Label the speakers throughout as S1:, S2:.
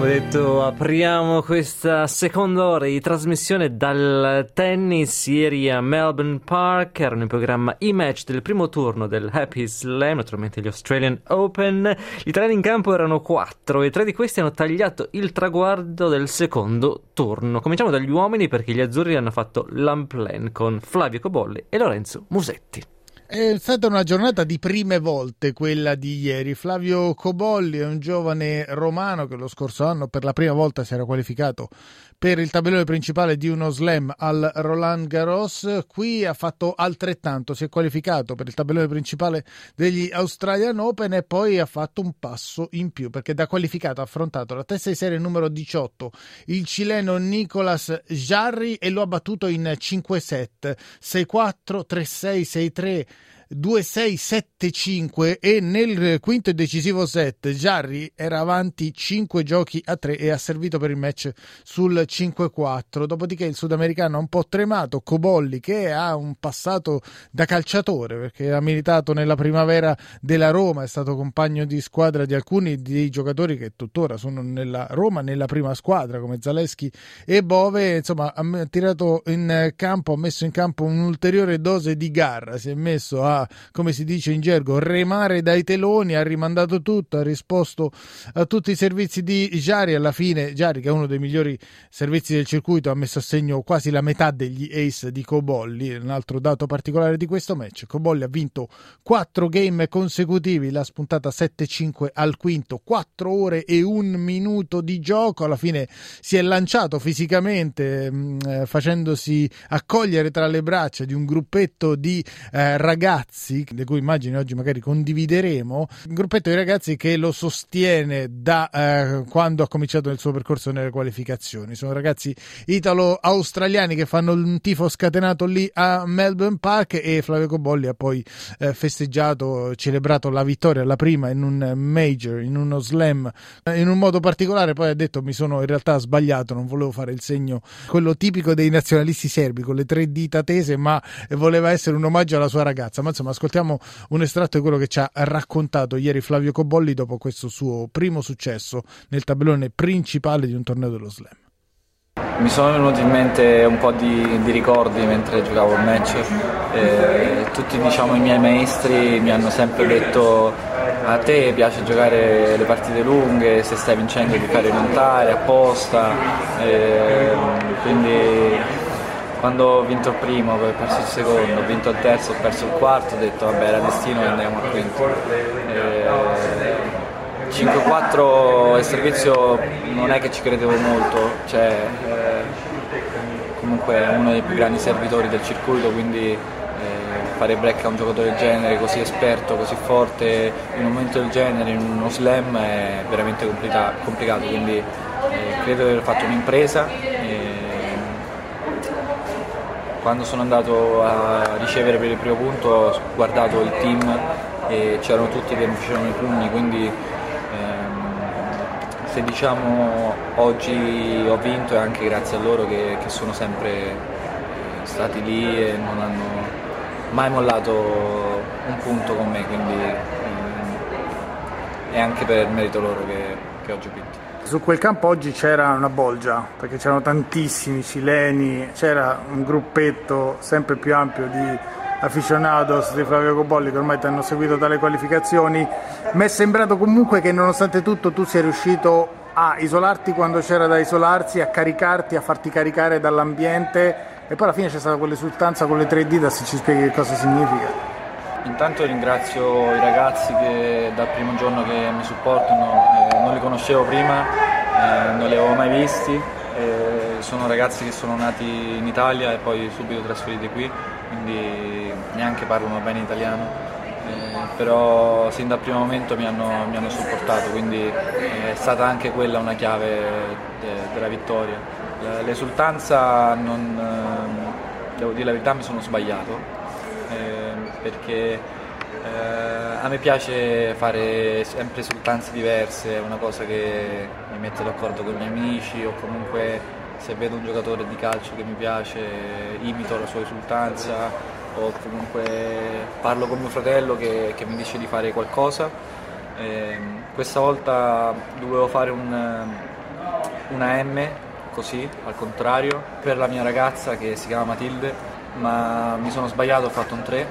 S1: Come detto, apriamo questa seconda ora di trasmissione dal tennis ieri a Melbourne Park. Erano in programma i match del primo turno del Happy Slam, naturalmente gli Australian Open. Gli italiani in campo erano quattro e tre di questi hanno tagliato il traguardo del secondo turno. Cominciamo dagli uomini perché gli azzurri hanno fatto l'unplan con Flavio Cobolli e Lorenzo Musetti.
S2: È stata una giornata di prime volte quella di ieri. Flavio Cobolli è un giovane romano che lo scorso anno per la prima volta si era qualificato per il tabellone principale di uno slam al Roland Garros. Qui ha fatto altrettanto, si è qualificato per il tabellone principale degli Australian Open e poi ha fatto un passo in più perché da qualificato ha affrontato la testa di serie numero 18, il cileno Nicolas Jarry e lo ha battuto in 5 set, 6-4, 3-6, 6-3. 2-6-7-5 e nel quinto e decisivo set Jarry era avanti 5 giochi a 3 e ha servito per il match sul 5-4 dopodiché il sudamericano ha un po' tremato Cobolli che ha un passato da calciatore perché ha militato nella primavera della Roma è stato compagno di squadra di alcuni dei giocatori che tuttora sono nella Roma nella prima squadra come Zaleschi e Bove. Insomma ha tirato in campo ha messo in campo un'ulteriore dose di garra si è messo a come si dice in gergo, remare dai teloni, ha rimandato tutto, ha risposto a tutti i servizi di Jari. Alla fine, Jari, che è uno dei migliori servizi del circuito, ha messo a segno quasi la metà degli ace di Cobolli. Un altro dato particolare di questo match: Cobolli ha vinto 4 game consecutivi, l'ha spuntata 7-5 al quinto, 4 ore e un minuto di gioco. Alla fine si è lanciato fisicamente, mh, mm, eh, facendosi accogliere tra le braccia di un gruppetto di eh, ragazzi ragazzi, le cui immagini oggi magari condivideremo, un gruppetto di ragazzi che lo sostiene da eh, quando ha cominciato il suo percorso nelle qualificazioni. Sono ragazzi italo-australiani che fanno un tifo scatenato lì a Melbourne Park e Flavio Cobolli ha poi eh, festeggiato, celebrato la vittoria, la prima in un major, in uno slam, in un modo particolare. Poi ha detto mi sono in realtà sbagliato, non volevo fare il segno, quello tipico dei nazionalisti serbi con le tre dita tese, ma voleva essere un omaggio alla sua ragazza. Ma insomma ascoltiamo un estratto di quello che ci ha raccontato ieri Flavio Cobolli dopo questo suo primo successo nel tabellone principale di un torneo dello slam.
S3: Mi sono venuti in mente un po' di, di ricordi mentre giocavo il match. Eh, tutti diciamo, i miei maestri mi hanno sempre detto a te piace giocare le partite lunghe, se stai vincendo di fare montare apposta. Eh, quindi quando ho vinto il primo, ho perso il secondo, ho vinto il terzo, ho perso il quarto, ho detto vabbè era destino e andiamo al quinto. Eh, 5-4 il servizio non è che ci credevo molto, cioè, eh, comunque è uno dei più grandi servitori del circuito, quindi eh, fare break a un giocatore del genere così esperto, così forte in un momento del genere, in uno slam è veramente complicato, quindi eh, credo di aver fatto un'impresa quando sono andato a ricevere per il primo punto ho guardato il team e c'erano tutti che mi facevano i pugni, quindi ehm, se diciamo oggi ho vinto è anche grazie a loro che, che sono sempre eh, stati lì e non hanno mai mollato un punto con me, quindi ehm, è anche per merito loro che, che oggi ho vinto.
S2: Su quel campo oggi c'era una bolgia, perché c'erano tantissimi cileni, c'era un gruppetto sempre più ampio di aficionados di Flavio Cobolli che ormai ti hanno seguito dalle qualificazioni. Mi è sembrato comunque che nonostante tutto tu sia riuscito a isolarti quando c'era da isolarsi, a caricarti, a farti caricare dall'ambiente e poi alla fine c'è stata quell'esultanza con le tre dita, se ci spieghi che cosa significa.
S3: Intanto ringrazio i ragazzi che dal primo giorno che mi supportano, eh, non li conoscevo prima, eh, non li avevo mai visti, eh, sono ragazzi che sono nati in Italia e poi subito trasferiti qui, quindi neanche parlano bene italiano, eh, però sin dal primo momento mi hanno, mi hanno supportato, quindi eh, è stata anche quella una chiave de, della vittoria. L'esultanza, non, ehm, devo dire la verità, mi sono sbagliato perché eh, a me piace fare sempre esultanze diverse, è una cosa che mi mette d'accordo con i miei amici o comunque se vedo un giocatore di calcio che mi piace imito la sua esultanza o comunque parlo con mio fratello che, che mi dice di fare qualcosa. Eh, questa volta dovevo fare un, una M così, al contrario, per la mia ragazza che si chiama Matilde, ma mi sono sbagliato, ho fatto un 3,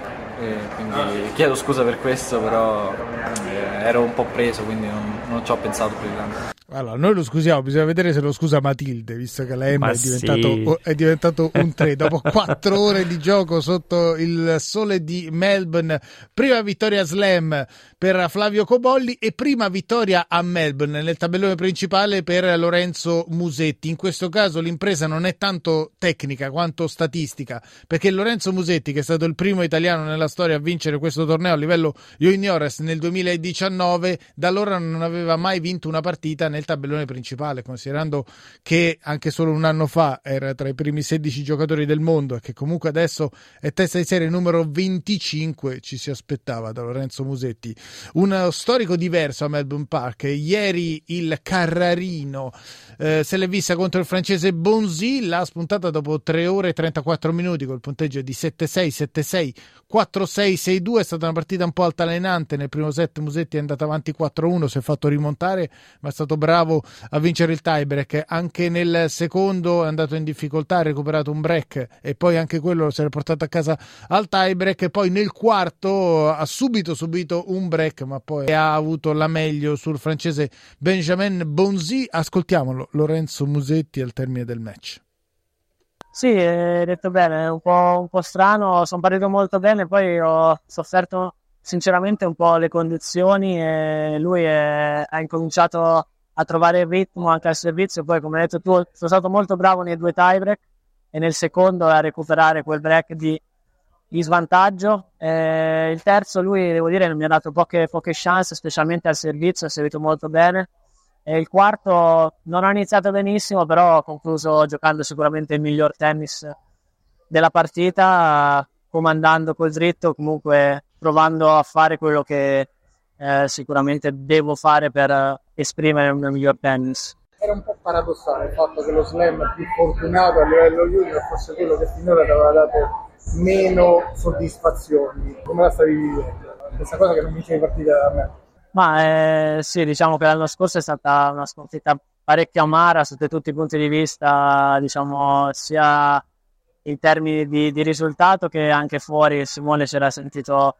S3: quindi chiedo scusa per questo, però eh, ero un po' preso, quindi non, non ci ho pensato più di tanto.
S2: Allora, noi lo scusiamo, bisogna vedere se lo scusa Matilde, visto che la M è diventato, sì. è diventato, un 3 dopo 4 ore di gioco sotto il sole di Melbourne. Prima vittoria slam per Flavio Cobolli e prima vittoria a Melbourne nel tabellone principale per Lorenzo Musetti. In questo caso l'impresa non è tanto tecnica quanto statistica, perché Lorenzo Musetti, che è stato il primo italiano nella storia a vincere questo torneo a livello juniores nel 2019, da allora non aveva mai vinto una partita nel tabellone principale, considerando che anche solo un anno fa era tra i primi 16 giocatori del mondo e che comunque adesso è testa di serie numero 25, ci si aspettava da Lorenzo Musetti. Un storico diverso a Melbourne Park. Ieri il Carrarino eh, se l'è vista contro il francese Bonzi, l'ha spuntata dopo 3 ore e 34 minuti col punteggio di 7-6, 7-6, 4-6, 6-2. È stata una partita un po' altalenante. Nel primo set Musetti è andato avanti 4-1, si è fatto rimontare, ma è stato bravo a vincere il tiebreak. Anche nel secondo è andato in difficoltà, ha recuperato un break e poi anche quello si è portato a casa al tiebreak. Poi nel quarto ha subito subito un break, ma poi ha avuto la meglio sul francese Benjamin Bonzi. Ascoltiamolo, Lorenzo Musetti al termine del match.
S4: Sì, hai detto bene, è un po', un po' strano, sono partito molto bene, poi ho sofferto sinceramente un po' le condizioni e lui è, ha incominciato a trovare il ritmo anche al servizio. Poi, come hai detto tu, sono stato molto bravo nei due tiebreak e nel secondo a recuperare quel break di, di svantaggio. Eh, il terzo, lui, devo dire, mi ha dato poche, poche chance, specialmente al servizio, ha servito molto bene. E il quarto non ha iniziato benissimo, però ho concluso giocando sicuramente il miglior tennis della partita, comandando col dritto, comunque provando a fare quello che eh, sicuramente devo fare per esprimere un miglior tennis.
S5: Era un po' paradossale il fatto che lo slam più fortunato a livello junior fosse quello che finora ti aveva dato meno soddisfazioni. Come la stavi vivendo? Questa cosa che non vincevi partita da me.
S4: Ma eh, sì, diciamo che l'anno scorso è stata una sconfitta parecchio amara sotto tutti i punti di vista, diciamo, sia in termini di, di risultato che anche fuori Simone si era sentito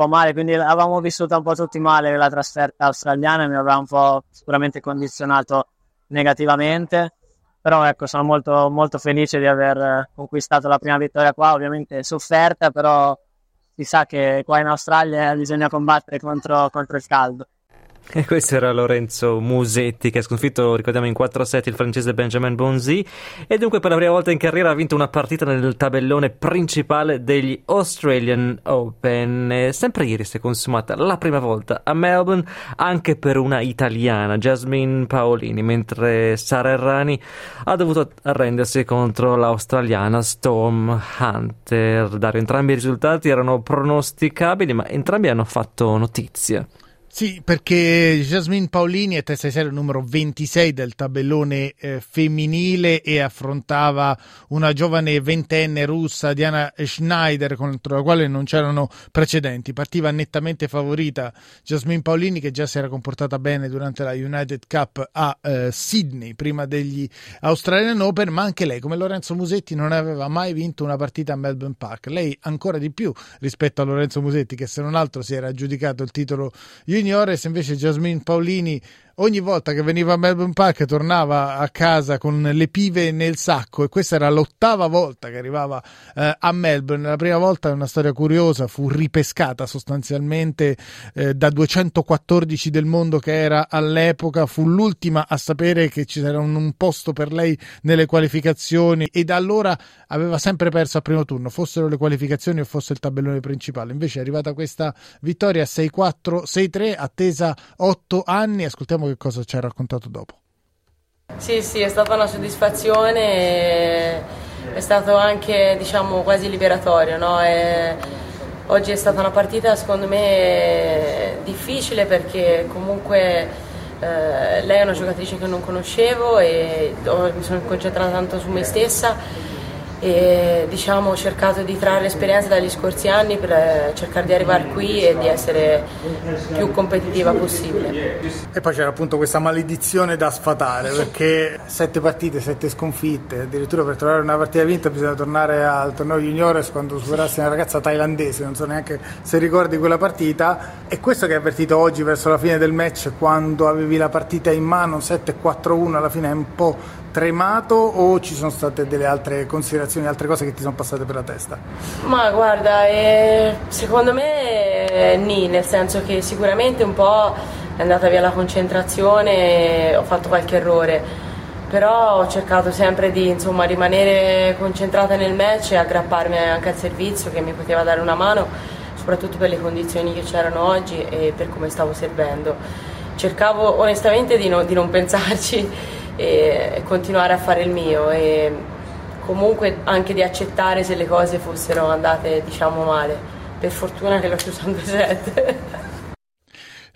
S4: po' male, quindi avevamo vissuto un po' tutti male la trasferta australiana e mi aveva un po' sicuramente condizionato negativamente. Però ecco, sono molto, molto felice di aver conquistato la prima vittoria qua, ovviamente sofferta, però si sa che qua in Australia bisogna combattere contro, contro il caldo.
S1: E questo era Lorenzo Musetti che ha sconfitto, ricordiamo, in 4 set il francese Benjamin Bonzi e dunque per la prima volta in carriera ha vinto una partita nel tabellone principale degli Australian Open. Sempre ieri si è consumata la prima volta a Melbourne anche per una italiana, Jasmine Paolini, mentre Sara Errani ha dovuto arrendersi contro l'australiana Storm Hunter. Dario, entrambi i risultati erano pronosticabili, ma entrambi hanno fatto notizia.
S2: Sì, perché Jasmine Paolini è testa di serie numero 26 del tabellone eh, femminile e affrontava una giovane ventenne russa, Diana Schneider, contro la quale non c'erano precedenti. Partiva nettamente favorita Jasmine Paolini, che già si era comportata bene durante la United Cup a eh, Sydney, prima degli Australian Open, ma anche lei, come Lorenzo Musetti, non aveva mai vinto una partita a Melbourne Park. Lei ancora di più rispetto a Lorenzo Musetti, che se non altro si era aggiudicato il titolo Juniores, invece Jasmine Paolini ogni volta che veniva a Melbourne Park tornava a casa con le pive nel sacco e questa era l'ottava volta che arrivava eh, a Melbourne. La prima volta è una storia curiosa, fu ripescata sostanzialmente eh, da 214 del mondo che era all'epoca, fu l'ultima a sapere che c'era un, un posto per lei nelle qualificazioni e da allora aveva sempre perso al primo turno, fossero le qualificazioni o fosse il tabellone principale. Invece è arrivata questa vittoria 6-4, 6-3, attesa 8 anni. Ascoltiamo che cosa ci ha raccontato dopo.
S6: Sì, sì, è stata una soddisfazione, è stato anche diciamo, quasi liberatorio. No? E oggi è stata una partita secondo me difficile perché comunque Eh, lei è una giocatrice che non conoscevo e mi sono concentrata tanto su me stessa e diciamo, ho cercato di trarre esperienza dagli scorsi anni per eh, cercare di arrivare qui e di essere più competitiva possibile.
S5: E poi c'era appunto questa maledizione da sfatare perché sette partite, sette sconfitte, addirittura per trovare una partita vinta bisogna tornare al torneo juniores quando superassi una ragazza thailandese, non so neanche se ricordi quella partita. E questo che hai avvertito oggi verso la fine del match quando avevi la partita in mano 7-4-1 alla fine è un po' tremato o ci sono state delle altre considerazioni, altre cose che ti sono passate per la testa?
S6: Ma guarda, eh, secondo me eh, nì, nel senso che sicuramente un po' è andata via la concentrazione, ho fatto qualche errore, però ho cercato sempre di insomma, rimanere concentrata nel match e aggrapparmi anche al servizio che mi poteva dare una mano, soprattutto per le condizioni che c'erano oggi e per come stavo servendo. Cercavo onestamente di, no, di non pensarci e continuare a fare il mio e comunque anche di accettare se le cose fossero andate diciamo male. Per fortuna che l'ho chiuso un 2-7.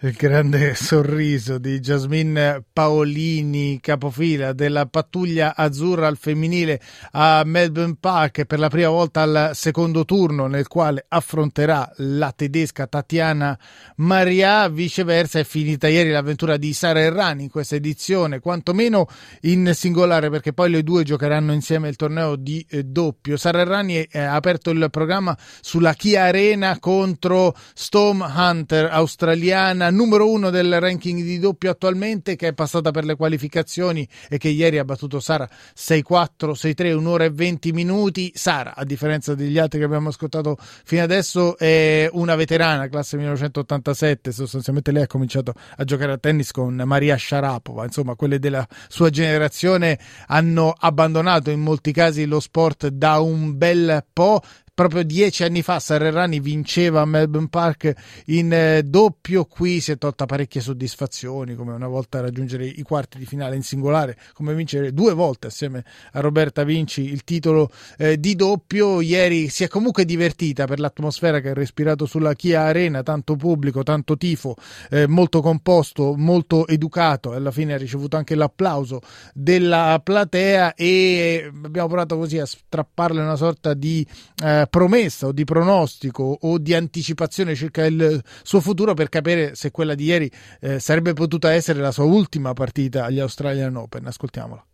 S2: Il grande sorriso di Jasmine Paolini, capofila della pattuglia azzurra al femminile a Melbourne Park per la prima volta al secondo turno nel quale affronterà la tedesca Tatiana Maria. Viceversa è finita ieri l'avventura di Sara Errani in questa edizione, quantomeno in singolare perché poi le due giocheranno insieme il torneo di eh, doppio. Sara Errani ha aperto il programma sulla Kia Arena contro Storm Hunter australiana numero uno del ranking di doppio attualmente, che è passata per le qualificazioni e che ieri ha battuto Sara 6-4, 6-3, un'ora e 20 minuti. Sara, a differenza degli altri che abbiamo ascoltato fino adesso, è una veterana, classe 1987. Sostanzialmente lei ha cominciato a giocare a tennis con Maria Sharapova. Insomma, quelle della sua generazione hanno abbandonato in molti casi lo sport da un bel po' proprio dieci anni fa Serrerani vinceva a Melbourne Park in eh, doppio. Qui si è tolta parecchie soddisfazioni come una volta raggiungere i quarti di finale in singolare come vincere due volte assieme a Roberta Vinci il titolo eh, di doppio. Ieri si è comunque divertita per l'atmosfera che ha respirato sulla Kia Arena tanto pubblico tanto tifo eh, molto composto molto educato alla fine ha ricevuto anche l'applauso della platea e abbiamo provato così a strapparle una sorta di eh, promessa o di pronostico o di anticipazione circa il suo futuro per capire se quella di ieri eh, sarebbe potuta essere la sua ultima partita agli Australian Open. Ascoltiamola.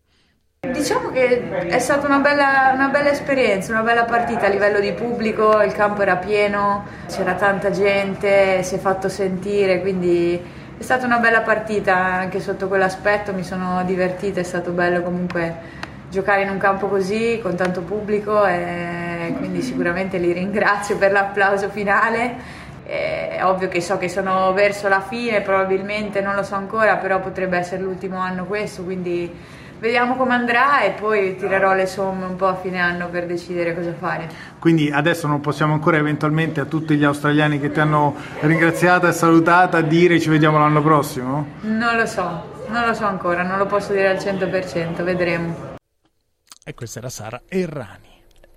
S7: Diciamo che è stata una bella, una bella, esperienza, una bella partita a livello di pubblico, il campo era pieno, c'era tanta gente, si è fatto sentire, quindi è stata una bella partita anche sotto quell'aspetto, mi sono divertita, è stato bello comunque giocare in un campo così con tanto pubblico e quindi sicuramente li ringrazio per l'applauso finale. È ovvio che so che sono verso la fine, probabilmente non lo so ancora, però potrebbe essere l'ultimo anno questo, quindi vediamo come andrà e poi tirerò le somme un po' a fine anno per decidere cosa fare.
S5: Quindi adesso non possiamo ancora eventualmente a tutti gli australiani che ti hanno ringraziata e salutata dire ci vediamo l'anno prossimo?
S7: Non lo so, non lo so ancora, non lo posso dire al 100%, vedremo.
S2: E questa era Sara Errani.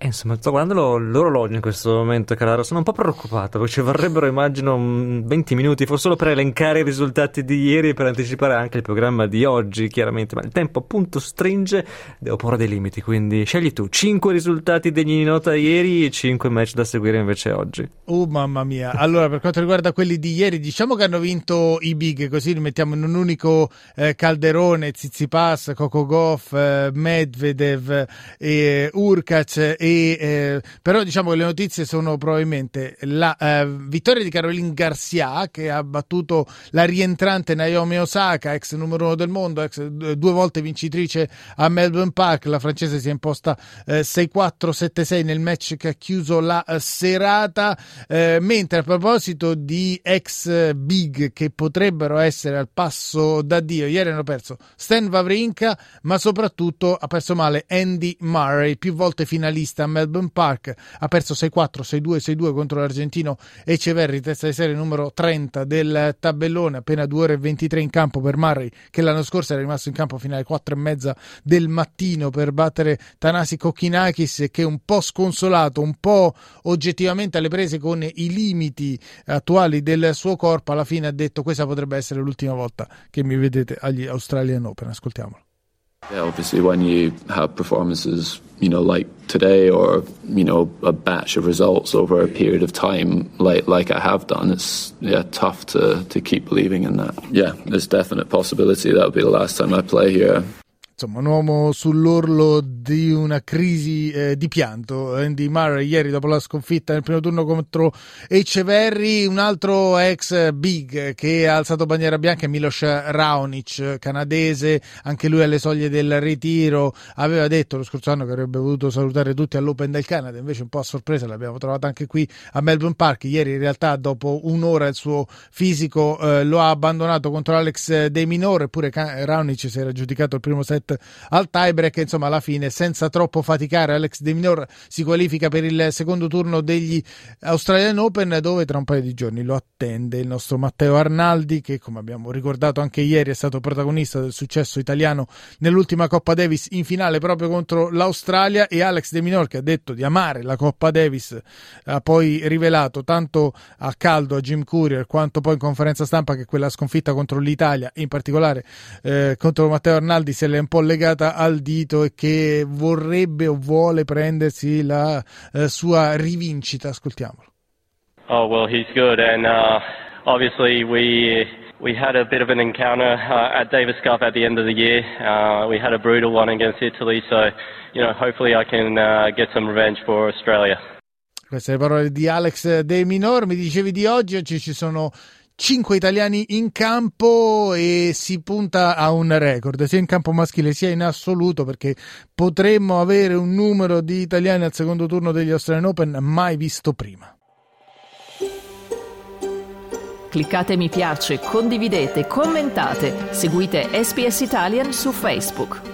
S1: Eh, insomma, sto guardando l'orologio in questo momento, Carraro. Sono un po' preoccupato perché ci vorrebbero, immagino, 20 minuti, forse solo per elencare i risultati di ieri e per anticipare anche il programma di oggi, chiaramente. Ma il tempo appunto stringe, devo porre dei limiti. Quindi scegli tu: 5 risultati degni di nota ieri e 5 match da seguire invece oggi.
S2: Oh, mamma mia. Allora, per quanto riguarda quelli di ieri, diciamo che hanno vinto i big, così li mettiamo in un unico eh, calderone: Zizipas, Coco Goff, eh, Medvedev, eh, Urkac e eh, però diciamo che le notizie sono probabilmente la eh, vittoria di Caroline Garcia che ha battuto la rientrante Naomi Osaka, ex numero uno del mondo, ex eh, due volte vincitrice a Melbourne Park. La francese si è imposta eh, 6-4-7-6 nel match che ha chiuso la eh, serata. Eh, mentre a proposito di ex big che potrebbero essere al passo da Dio, ieri hanno perso Stan Wawrinka, ma soprattutto ha perso male Andy Murray, più volte finalista a Melbourne Park, ha perso 6-4, 6-2, 6-2 contro l'argentino Eceverri, testa di serie numero 30 del tabellone, appena 2 ore e 23 in campo per Murray che l'anno scorso era rimasto in campo fino alle 4 e mezza del mattino per battere Tanasi Kokinakis che un po' sconsolato, un po' oggettivamente alle prese con i limiti attuali del suo corpo, alla fine ha detto questa potrebbe essere l'ultima volta che mi vedete agli Australian Open, ascoltiamolo.
S8: Yeah, obviously, when you have performances, you know, like today, or you know, a batch of results over a period of time, like like I have done, it's yeah tough to to keep believing in that. Yeah, there's definite possibility that'll be the last time I play here.
S2: Insomma, un uomo sull'orlo di una crisi eh, di pianto. Andy Murray ieri dopo la sconfitta nel primo turno contro Echeverry, un altro ex big che ha alzato bandiera bianca è Milos Raonic, canadese, anche lui alle soglie del ritiro, aveva detto lo scorso anno che avrebbe voluto salutare tutti all'Open del Canada, invece un po' a sorpresa l'abbiamo trovato anche qui a Melbourne Park, ieri in realtà dopo un'ora il suo fisico eh, lo ha abbandonato contro Alex De Minore, eppure Raonic si era giudicato il primo set set al tiebreak. Insomma, alla fine, senza troppo faticare, Alex De Minor si qualifica per il secondo turno degli Australian Open, dove tra un paio di giorni lo attende il nostro Matteo Arnaldi, che come abbiamo ricordato anche ieri è stato protagonista del successo italiano nell'ultima Coppa Davis in finale proprio contro l'Australia. E Alex De Minor, che ha detto di amare la Coppa Davis, ha poi rivelato tanto a caldo a Jim Courier quanto poi in conferenza stampa che quella sconfitta contro l'Italia, in particolare eh, contro Matteo Arnaldi, se l'è un po' legata al dito e che vorrebbe o vuole prendersi la eh, sua rivincita. Ascoltiamolo.
S9: Oh well, he's good, and uh, obviously we we had a bit of an encounter uh, at Davis Cup at the end of the year. Uh, we had a brutal one against Italy, so you know hopefully I can uh, get some revenge for Australia.
S2: Queste le parole di Alex De Minor. Mi dicevi di oggi, oggi ci sono 5 italiani in campo e si punta a un record sia in campo maschile sia in assoluto perché potremmo avere un numero di italiani al secondo turno degli Australian Open mai visto prima.
S10: Cliccate mi piace, condividete, commentate, seguite SPS Italian su Facebook.